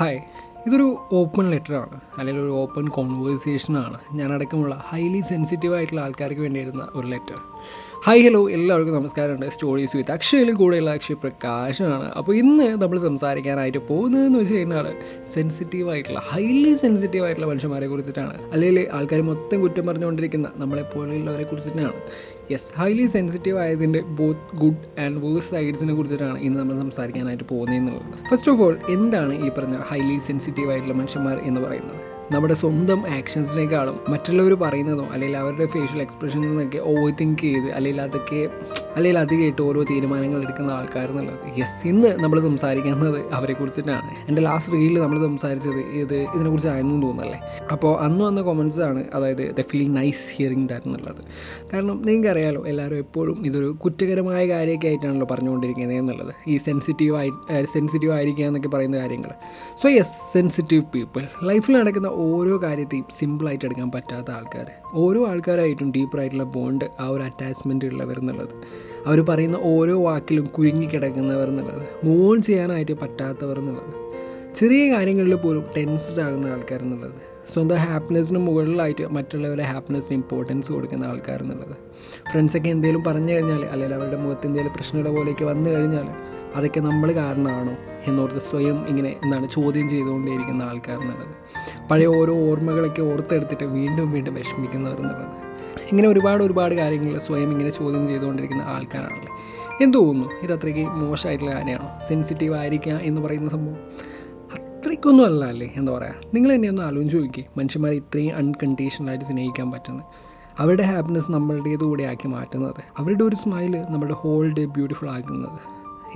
Hi ഇതൊരു open ലെറ്ററാണ് അല്ലെങ്കിൽ ഒരു ഓപ്പൺ കോൺവേഴ്സേഷനാണ് ഞാനടക്കമുള്ള ഹൈലി സെൻസിറ്റീവ് ആയിട്ടുള്ള ആൾക്കാർക്ക് വേണ്ടിയിരുന്ന ഒരു ലെറ്റർ ഹായ് ഹലോ എല്ലാവർക്കും നമസ്കാരമുണ്ട്. സ്റ്റോറീസ് വിത്ത് അക്ഷയിലും കൂടെയുള്ള അക്ഷയ് പ്രകാശമാണ് അപ്പോൾ ഇന്ന് നമ്മൾ സംസാരിക്കാനായിട്ട് പോകുന്നതെന്ന് വെച്ച് കഴിഞ്ഞാൽ സെൻസിറ്റീവ് ആയിട്ടുള്ള ഹൈലി സെൻസിറ്റീവ് ആയിട്ടുള്ള മനുഷ്യന്മാരെ കുറിച്ചിട്ടാണ്. അല്ലെങ്കിൽ ആൾക്കാർ മൊത്തം കുറ്റം പറഞ്ഞുകൊണ്ടിരിക്കുന്ന നമ്മളെ പോലെയുള്ളവരെ കുറിച്ചിട്ടാണ്. യെസ് ഹൈലി സെൻസിറ്റീവ് ആയതിന്റെ ബോത്ത് ഗുഡ് ആൻഡ് വേഴ്സ് സൈഡ്സിനെ കുറിച്ചിട്ടാണ് ഇന്ന് നമ്മൾ സംസാരിക്കാനായിട്ട് പോകുന്നതെന്നുള്ളത്. ഫസ്റ്റ് ഓഫ് ഓൾ എന്താണ് ഈ പറഞ്ഞ ഹൈലി സെൻസിറ്റീവ് ആയിട്ടുള്ള മനുഷ്യന്മാർ എന്ന് പറയുന്നത്? നമ്മുടെ സ്വന്തം ആക്ഷൻസിനേക്കാളും മറ്റുള്ളവർ പറയുന്നതോ അല്ലെങ്കിൽ അവരുടെ ഫേഷ്യൽ എക്സ്പ്രഷനിൽ നിന്നൊക്കെ ഓവർ തിങ്ക് ചെയ്ത് അല്ലെങ്കിൽ അതൊക്കെ അല്ലെങ്കിൽ അത് കേട്ട് ഓരോ തീരുമാനങ്ങൾ എടുക്കുന്ന ആൾക്കാർ എന്നുള്ളത് യെസ് ഇന്ന് നമ്മൾ സംസാരിക്കുന്നത് അവരെ കുറിച്ചിട്ടാണ്. എന്റെ ലാസ്റ്റ് റീലിൽ നമ്മൾ സംസാരിച്ചത് ഇത് ഇതിനെക്കുറിച്ചായിരുന്നു തോന്നുന്നല്ലേ അപ്പോൾ അന്ന് വന്ന കൊമൻസ് ആണ് അതായത് the feel nice hearing that എന്നുള്ളത്. കാരണം നിങ്ങൾക്ക് അറിയാലോ എല്ലാവരും എപ്പോഴും ഇതൊരു കുറ്റകരമായ കാര്യമൊക്കെ ആയിട്ടാണല്ലോ പറഞ്ഞുകൊണ്ടിരിക്കുന്നത് എന്നുള്ളത്. ഈ സെൻസിറ്റീവ് ആയി സെൻസിറ്റീവ് ആയിരിക്കുക എന്നൊക്കെ പറയുന്ന കാര്യങ്ങൾ സോ യെസ് സെൻസിറ്റീവ് പീപ്പിൾ ലൈഫിൽ നടക്കുന്ന ഓരോ കാര്യത്തെയും സിമ്പിളായിട്ട് എടുക്കാൻ പറ്റാത്ത ആൾക്കാർ ഓരോ ആൾക്കാരായിട്ടും ഡീപ്പറായിട്ടുള്ള ബോണ്ട് ആ ഒരു അറ്റാച്ച്മെന്റ് ഉള്ളവർ എന്നുള്ളത്. അവർ പറയുന്ന ഓരോ വാക്കിലും കുരുങ്ങിക്കിടക്കുന്നവർ എന്നുള്ളത്. മൂവ് ഓൺ ചെയ്യാനായിട്ട് പറ്റാത്തവർ എന്നുള്ളത്. ചെറിയ കാര്യങ്ങളിൽ പോലും ടെൻസ്ഡ് ആകുന്ന ആൾക്കാർ എന്നുള്ളത്. സ്വന്തം ഹാപ്പിനെസ്സിന് മുകളിലായിട്ട് മറ്റുള്ളവരുടെ ഹാപ്പിനെസ്സിന് ഇമ്പോർട്ടൻസ് കൊടുക്കുന്ന ആൾക്കാർ എന്നുള്ളത്. ഫ്രണ്ട്സൊക്കെ എന്തെങ്കിലും പറഞ്ഞു കഴിഞ്ഞാൽ അല്ലെങ്കിൽ അവരുടെ മുഖത്ത് എന്തെങ്കിലും പ്രശ്നങ്ങളുടെ പോലെയൊക്കെ വന്നു കഴിഞ്ഞാൽ അതൊക്കെ നമ്മൾ കാരണമാണോ എന്നോർത്ത് സ്വയം ഇങ്ങനെ എന്താണ് ചോദ്യം ചെയ്തുകൊണ്ടേയിരിക്കുന്ന ആൾക്കാർ എന്നുള്ളത്. പഴയ ഓരോ ഓർമ്മകളൊക്കെ ഓർത്തെടുത്തിട്ട് വീണ്ടും വീണ്ടും വിഷമിക്കുന്നവർ എന്നുള്ളത് ഇങ്ങനെ ഒരുപാട് ഒരുപാട് കാര്യങ്ങൾ സ്വയം ഇങ്ങനെ ചോദ്യം ചെയ്തുകൊണ്ടിരിക്കുന്ന ആൾക്കാരാണല്ലേ. എന്ത് തോന്നുന്നു? ഇത് അത്രയ്ക്ക് മോശമായിട്ടുള്ള കാര്യമാണോ? സെൻസിറ്റീവ് ആയിരിക്കുക എന്ന് പറയുന്ന സംഭവം? അത്രയ്ക്കൊന്നും അല്ല അല്ലേ? എന്താ പറയുക നിങ്ങൾ തന്നെ ഒന്ന് ആലോചിച്ച് നോക്കി മനുഷ്യന്മാരെ ഇത്രയും അൺകണ്ടീഷണലായിട്ട് സ്നേഹിക്കാൻ പറ്റുന്നത്. അവരുടെ ഹാപ്പിനെസ് നമ്മളുടേത് കൂടെ ആക്കി മാറ്റുന്നത്. അവരുടെ ഒരു സ്മൈൽ നമ്മുടെ ഹോൾ ഡേ ബ്യൂട്ടിഫുൾ ആക്കുന്നത്.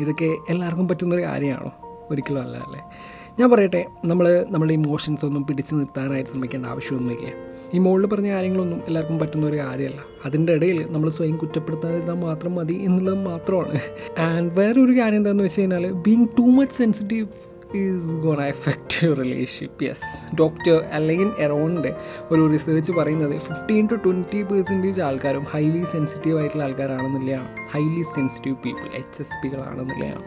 ഇതൊക്കെ എല്ലാവർക്കും പറ്റുന്നൊരു കാര്യമാണോ? ഒരിക്കലും അല്ല അല്ലേ? ഞാൻ പറയട്ടെ നമ്മൾ നമ്മുടെ ഇമോഷൻസ് ഒന്നും പിടിച്ചു നിർത്താനായിട്ട് ശ്രമിക്കേണ്ട ആവശ്യമൊന്നുമില്ല? ഈ മുകളിൽ പറഞ്ഞ കാര്യങ്ങളൊന്നും എല്ലാവർക്കും പറ്റുന്ന ഒരു കാര്യമല്ല. അതിന്റെ ഇടയിൽ നമ്മൾ സ്വയം കുറ്റപ്പെടുത്താതിരുന്നാൽ മാത്രം മതി എന്നുള്ളത് മാത്രമാണ്. ആൻഡ് വേറൊരു കാര്യം എന്താണെന്ന് വെച്ച് കഴിഞ്ഞാൽ being too much sensitive is gonna affect your relationship yes doctor അല്ലെങ്കിൽ എറൗണ്ട് ഒരു റിസർച്ച് പറയുന്നത് ഫിഫ്റ്റീൻ ടു ട്വന്റി പെർസെന്റേജ് ആൾക്കാരും ഹൈലി സെൻസിറ്റീവ് ആയിട്ടുള്ള ആൾക്കാരാണെന്നുള്ളതാണ്. Highly sensitive people H S പികളാണെന്നുള്ളതാണ്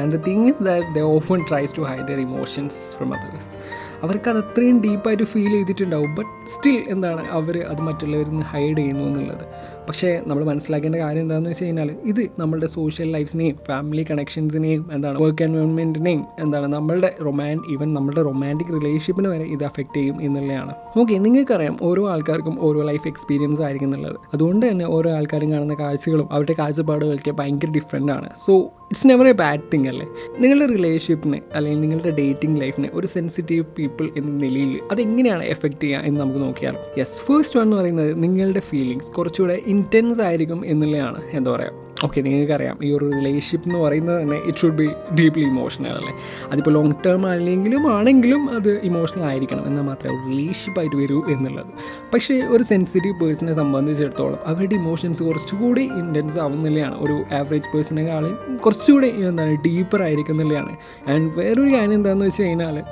and the thing is that they often tries to hide their emotions from others അവർക്ക് അത് അത്രയും ഡീപ്പായിട്ട് feel ചെയ്തിട്ടുണ്ടാവും. ബട്ട് സ്റ്റിൽ എന്താണ് അവർ അത് മറ്റുള്ളവരിൽ നിന്ന് ഹൈഡ് ചെയ്യുന്നു എന്നുള്ളത്. പക്ഷേ നമ്മൾ മനസ്സിലാക്കേണ്ട കാര്യം എന്താണെന്ന് വെച്ച് കഴിഞ്ഞാൽ ഇത് നമ്മളുടെ സോഷ്യൽ ലൈഫിനെയും ഫാമിലി കണക്ഷൻസിനെയും എന്താണ് വർക്ക് എൻവയോൺമെന്റിനെയും എന്താണ് നമ്മളുടെ റൊമാൻ ഈവൻ നമ്മുടെ റൊമാന്റിക് റിലേഷൻഷിപ്പിന് വരെ ഇത് അഫക്റ്റ് ചെയ്യും എന്നുള്ളതാണ്. ഓക്കെ നിങ്ങൾക്കറിയാം ഓരോ ആൾക്കാർക്കും ഓരോ ലൈഫ് എക്സ്പീരിയൻസ് ആയിരിക്കും എന്നുള്ളത്. അതുകൊണ്ട് തന്നെ ഓരോ ആൾക്കാരും കാണുന്ന കാഴ്ചകളും അവരുടെ കാഴ്ചപ്പാടുകളൊക്കെ ഭയങ്കര ഡിഫറെന്റ് ആണ്. So it's never a bad thing അല്ലേ? നിങ്ങളുടെ റിലേഷൻഷിപ്പിന് അല്ലെങ്കിൽ നിങ്ങളുടെ ഡേറ്റിംഗ് ലൈഫിന് ഒരു സെൻസിറ്റീവ് പീപ്പിൾ എന്ന നിലയിൽ അതെങ്ങനെയാണ് എഫക്റ്റ് ചെയ്യുക എന്ന് നമുക്ക് നോക്കിയാൽ യെസ് ഫേസ്റ്റ് വൺ എന്ന് പറയുന്നത് നിങ്ങളുടെ ഫീലിങ്സ് കുറച്ചുകൂടെ ഇന്റൻസ് ആയിരിക്കും എന്നുള്ളതാണ് എന്താ പറയുക ഓക്കെ നിങ്ങൾക്കറിയാം. ഈ ഒരു റിലേഷൻഷിപ്പ് എന്ന് പറയുന്നത് തന്നെ it should be deeply emotional അല്ലേ? അതിപ്പോൾ ലോങ് ടേം അല്ലെങ്കിലും ആണെങ്കിലും അത് ഇമോഷണൽ ആയിരിക്കണം. എന്നാൽ മാത്രമേ ഒരു റിലേഷൻഷിപ്പ് ആയിട്ട് വരൂ എന്നുള്ളത്. പക്ഷേ ഒരു സെൻസിറ്റീവ് പേഴ്സണെ സംബന്ധിച്ചിടത്തോളം അവരുടെ ഇമോഷൻസ് കുറച്ചുകൂടി ഇന്റൻസ് ആവുന്നില്ലയാണ് ഒരു ആവറേജ് പേഴ്സണേക്കാളും കുറച്ചുകൂടി എന്താണ് ഡീപ്പർ ആയിരിക്കുന്നില്ലയാണ് ആൻഡ് വേറൊരു കാര്യം എന്താണെന്ന് വെച്ച് കഴിഞ്ഞാൽ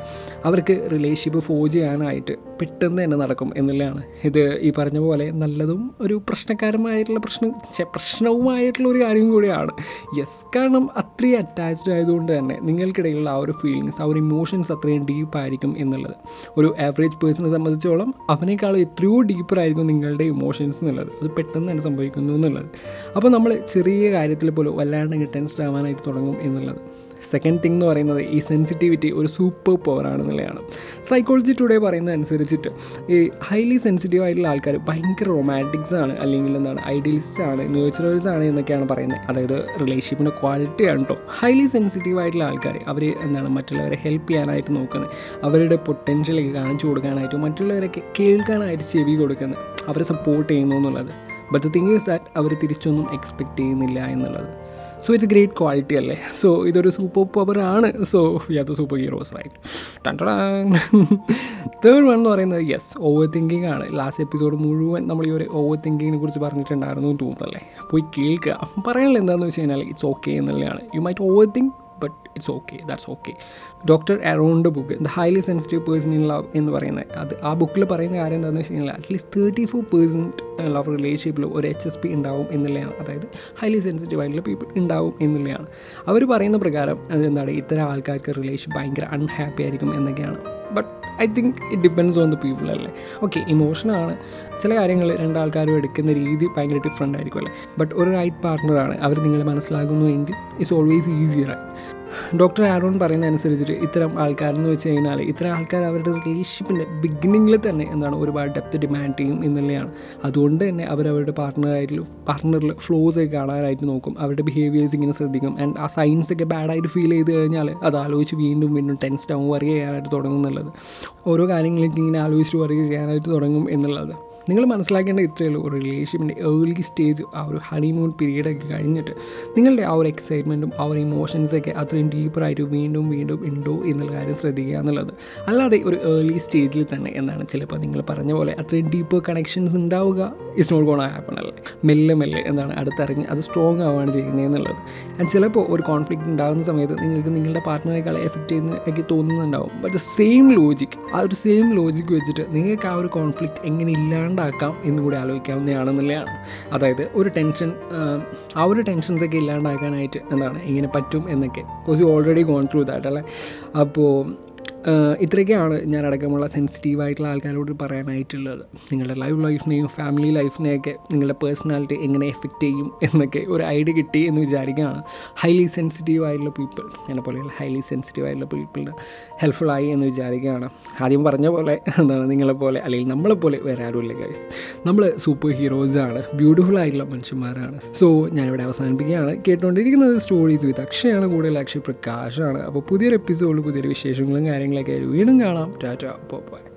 അവർക്ക് റിലേഷൻഷിപ്പ് ഫോജ് ചെയ്യാനായിട്ട് പെട്ടെന്ന് തന്നെ നടക്കും എന്നുള്ളതാണ്. ഇത് ഈ പറഞ്ഞ പോലെ നല്ലതും ഒരു പ്രശ്നക്കാരമായിട്ടുള്ള പ്രശ്നം പ്രശ്നവുമായിട്ടുള്ള ഒരു കാര്യം കൂടിയാണ്. യെസ് കാരണം അത്രയും അറ്റാച്ച്ഡ് ആയതുകൊണ്ട് തന്നെ നിങ്ങൾക്കിടയിലുള്ള ആ ഒരു ഫീലിങ്സ് ആ ഒരു ഇമോഷൻസ് അത്രയും ഡീപ്പായിരിക്കും എന്നുള്ളത്. ഒരു ആവറേജ് പേഴ്സണെ സംബന്ധിച്ചോളം അവനേക്കാളും എത്രയോ ഡീപ്പറായിരിക്കും നിങ്ങളുടെ ഇമോഷൻസ് എന്നുള്ളത്. അത് പെട്ടെന്ന് തന്നെ സംഭവിക്കുന്നു എന്നുള്ളത്. അപ്പോൾ നമ്മൾ ചെറിയ കാര്യത്തിൽ പോലും വല്ലാണ്ട് ടെൻസ്ഡ് ആവാനായിട്ട് തുടങ്ങും എന്നുള്ളത്. സെക്കൻഡ് തിങ് എന്ന് പറയുന്നത് ഈ സെൻസിറ്റിവിറ്റി ഒരു സൂപ്പർ പവർ ആണെന്നുള്ളതാണ്. സൈക്കോളജി ടുഡേ പറയുന്നത് അനുസരിച്ചിട്ട് ഈ ഹൈലി സെൻസിറ്റീവ് ആയിട്ടുള്ള ആൾക്കാർ ഭയങ്കര റൊമാന്റിക്സ് ആണ് അല്ലെങ്കിൽ എന്താണ് ഐഡിയലിസ്റ്റ് ആണ് നേച്ചറേഴ്സ് ആണ് എന്നൊക്കെയാണ് പറയുന്നത്. അതായത് റിലേഷൻഷിപ്പിന്റെ ക്വാളിറ്റി ആണ് കേട്ടോ ഹൈലി സെൻസിറ്റീവ് ആയിട്ടുള്ള ആൾക്കാർ അവർ എന്താണ് മറ്റുള്ളവരെ ഹെൽപ്പ് ചെയ്യാനായിട്ട് നോക്കുന്നത് അവരുടെ പൊട്ടൻഷ്യലൊക്കെ കാണിച്ചു കൊടുക്കാനായിട്ട് മറ്റുള്ളവരൊക്കെ കേൾക്കാനായിട്ട് ചെവി കൊടുക്കുന്നത് അവരെ സപ്പോർട്ട് ചെയ്യുന്നു എന്നുള്ളത്. But the thing is that അവർ തിരിച്ചൊന്നും എക്സ്പെക്റ്റ് ചെയ്യുന്നില്ല എന്നുള്ളത്. സോ ഇറ്റ്സ് ഗ്രേറ്റ് ക്വാളിറ്റി അല്ലേ? സോ ഇതൊരു സൂപ്പർ പവർ ആണ്. So we are the superheroes right third one എന്ന് പറയുന്നത് യെസ് ഓവർ തിങ്കിങ് ആണ്. ലാസ്റ്റ് എപ്പിസോഡ് മുഴുവൻ നമ്മൾ ഈ ഒരു ഓവർ തിങ്കിങ്ങിനെ കുറിച്ച് പറഞ്ഞിട്ടുണ്ടായിരുന്നു എന്ന് തോന്നുന്നല്ലേ പോയി കേൾക്കുക. പറയാനുള്ള എന്താണെന്ന് വെച്ച് കഴിഞ്ഞാൽ ഇറ്റ്സ് ഓക്കെ എന്നുള്ളതാണ്. You might overthink but it's okay that's okay doctor അറോണിന്റെ book the highly sensitive person in love എന്ന് പറയുന്നത് അത് ആ ബുക്കിൽ പറയുന്ന കാര്യം എന്താണെന്ന് വെച്ച് കഴിഞ്ഞാൽ at least thirty four percent love റിലേഷൻഷിപ്പിൽ ഒരു എച്ച് എസ് പി ഉണ്ടാവും എന്നുള്ളതാണ്. അതായത് ഹൈലി സെൻസിറ്റീവ് ആയിട്ടുള്ള പീപ്പിൾ ഉണ്ടാവും എന്നുള്ളതാണ്. അവർ പറയുന്ന പ്രകാരം എന്താണ് ഇത്തരം ആൾക്കാർക്ക് റിലേഷൻ ഭയങ്കര അൺഹാപ്പി ആയിരിക്കും എന്നൊക്കെയാണ്. But I think it depends on the people അല്ലേ? ഓക്കെ ഇമോഷനാണ് ചില കാര്യങ്ങൾ രണ്ടാൾക്കാരും എടുക്കുന്ന രീതി ഭയങ്കര ഡിഫറെന്റ് ആയിരിക്കും അല്ലേ? ബട്ട് ഒരു റൈറ്റ് പാർട്ട്ണറാണ് അവർ നിങ്ങളെ മനസ്സിലാകുന്നു എങ്കിൽ it's always easier doctor Aaron പറയുന്ന അനുസരിച്ചിട്ട് ഇത്തരം ആൾക്കാരെന്ന് വെച്ച് കഴിഞ്ഞാൽ ഇത്തരം ആൾക്കാർ അവരുടെ റിലേഷൻഷിപ്പിന്റെ ബിഗിനിങ്ങിൽ തന്നെ എന്താണ് ഒരുപാട് ഡെപ്ത് ഡിമാൻഡ് ചെയ്യും എന്നുള്ളതാണ്. അതുകൊണ്ട് തന്നെ അവരവരുടെ പാർട്ട്ണറായിട്ട് പാർട്ട്ണറിൽ ഫ്ലോസ് ഒക്കെ കാണാനായിട്ട് നോക്കും. അവരുടെ ബിഹേവിയേഴ്സ് ഇങ്ങനെ ശ്രദ്ധിക്കും. ആൻഡ് ആ സൈൻസ് ഒക്കെ ബാഡായിട്ട് ഫീൽ ചെയ്ത് കഴിഞ്ഞാൽ അത് ആലോചിച്ച് വീണ്ടും വീണ്ടും ടെൻസ്ഡ് ആവും വറി ചെയ്യാനായിട്ട് തുടങ്ങും എന്നുള്ളത്. ഓരോ കാര്യങ്ങളൊക്കെ ഇങ്ങനെ ആലോചിച്ച് വറി ചെയ്യാനായിട്ട് തുടങ്ങും എന്നുള്ളത്. നിങ്ങൾ മനസ്സിലാക്കേണ്ട ഇത്രയേ ഉള്ളൂ ഒരു റിലേഷൻഷിപ്പിന്റെ ഏർലി സ്റ്റേജ് ആ ഒരു ഹണിമൂൺ പീരീഡൊക്കെ കഴിഞ്ഞിട്ട് നിങ്ങളുടെ ആ ഒരു എക്സൈറ്റ്മെന്റും ആ ഒരു ഇമോഷൻസൊക്കെ അത്രയും ഡീപ്പറായിട്ട് വീണ്ടും വീണ്ടും ഉണ്ടോ എന്നുള്ള കാര്യം ശ്രദ്ധിക്കുക എന്നുള്ളത്. അല്ലാതെ ഒരു ഏർലി സ്റ്റേജിൽ തന്നെ എന്താണ് ചിലപ്പോൾ നിങ്ങൾ പറഞ്ഞ പോലെ അത്രയും ഡീപ്പ് കണക്ഷൻസ് ഉണ്ടാവുക. ഇസ് നോട്ട് ഗോൺ ആപ്പൺ അല്ലേ? മെല്ലെ മെല്ലെ എന്താണ് അടുത്തറിഞ്ഞ് അത് സ്ട്രോങ് ആവുകയാണ് ചെയ്യുന്നത് എന്നുള്ളത്. ആൻഡ് ചിലപ്പോൾ ഒരു കോൺഫ്ലിക്റ്റ് ഉണ്ടാകുന്ന സമയത്ത് നിങ്ങൾക്ക് നിങ്ങളുടെ പാർട്ട്ണറെക്കാൾ എഫക്റ്റ് ചെയ്യുന്ന ഒക്കെ തോന്നുന്നുണ്ടാവും. ബട്ട് ദ സെയിം ലോജിക് ആ ഒരു സെയിം ലോജിക് വെച്ചിട്ട് നിങ്ങൾക്ക് ആ ഒരു കോൺഫ്ലിക്റ്റ് എങ്ങനെ ഇല്ലാണ്ടാക്കാം എന്നും കൂടി ആലോചിക്കാവുന്നതാണെന്നുള്ളതാണ്. അതായത് ഒരു ടെൻഷൻ ആ ഒരു ടെൻഷൻസൊക്കെ ഇല്ലാണ്ടാക്കാനായിട്ട് എന്താണ് ഇങ്ങനെ പറ്റും എന്നൊക്കെ. Because you already gone through that അല്ലേ? അപ്പോൾ ഇത്രയൊക്കെയാണ് ഞാൻ അടക്കമുള്ള സെൻസിറ്റീവായിട്ടുള്ള ആൾക്കാരോട് പറയാനായിട്ടുള്ളത്. നിങ്ങളുടെ ലൈവ് ലൈഫിനെയും ഫാമിലി ലൈഫിനെയൊക്കെ നിങ്ങളുടെ പേഴ്സണാലിറ്റി എങ്ങനെ എഫക്റ്റ് ചെയ്യും എന്നൊക്കെ ഒരു ഐഡിയ കിട്ടി എന്ന് വിചാരിക്കുകയാണ്. ഹൈലി സെൻസിറ്റീവ് ആയിട്ടുള്ള പീപ്പിൾ എന്നെ പോലെയുള്ള ഹൈലി സെൻസിറ്റീവ് ആയിട്ടുള്ള പീപ്പിളിന് ഹെൽപ്ഫുള്ളായി എന്ന് വിചാരിക്കുകയാണ്. ആദ്യം പറഞ്ഞ പോലെ എന്താണ് നിങ്ങളെപ്പോലെ അല്ലെങ്കിൽ നമ്മളെപ്പോലെ വേറെ ആരുമില്ല ഗൈസ് നമ്മൾ സൂപ്പർ ഹീറോസാണ് ബ്യൂട്ടിഫുൾ ആയിട്ടുള്ള മനുഷ്യന്മാരാണ്. സോ ഞാനിവിടെ അവസാനിപ്പിക്കുകയാണ്. കേട്ടുകൊണ്ടിരിക്കുന്നത് സ്റ്റോറീസ് വിത്ത് അക്ഷയാണ് കൂടുതൽ അക്ഷയ് പ്രകാശാണ്. അപ്പോൾ പുതിയൊരു എപ്പിസോഡിൽ പുതിയൊരു വിശേഷങ്ങളും കാര്യങ്ങളൊക്കെ വീണ്ടും കാണാം. Tata bye.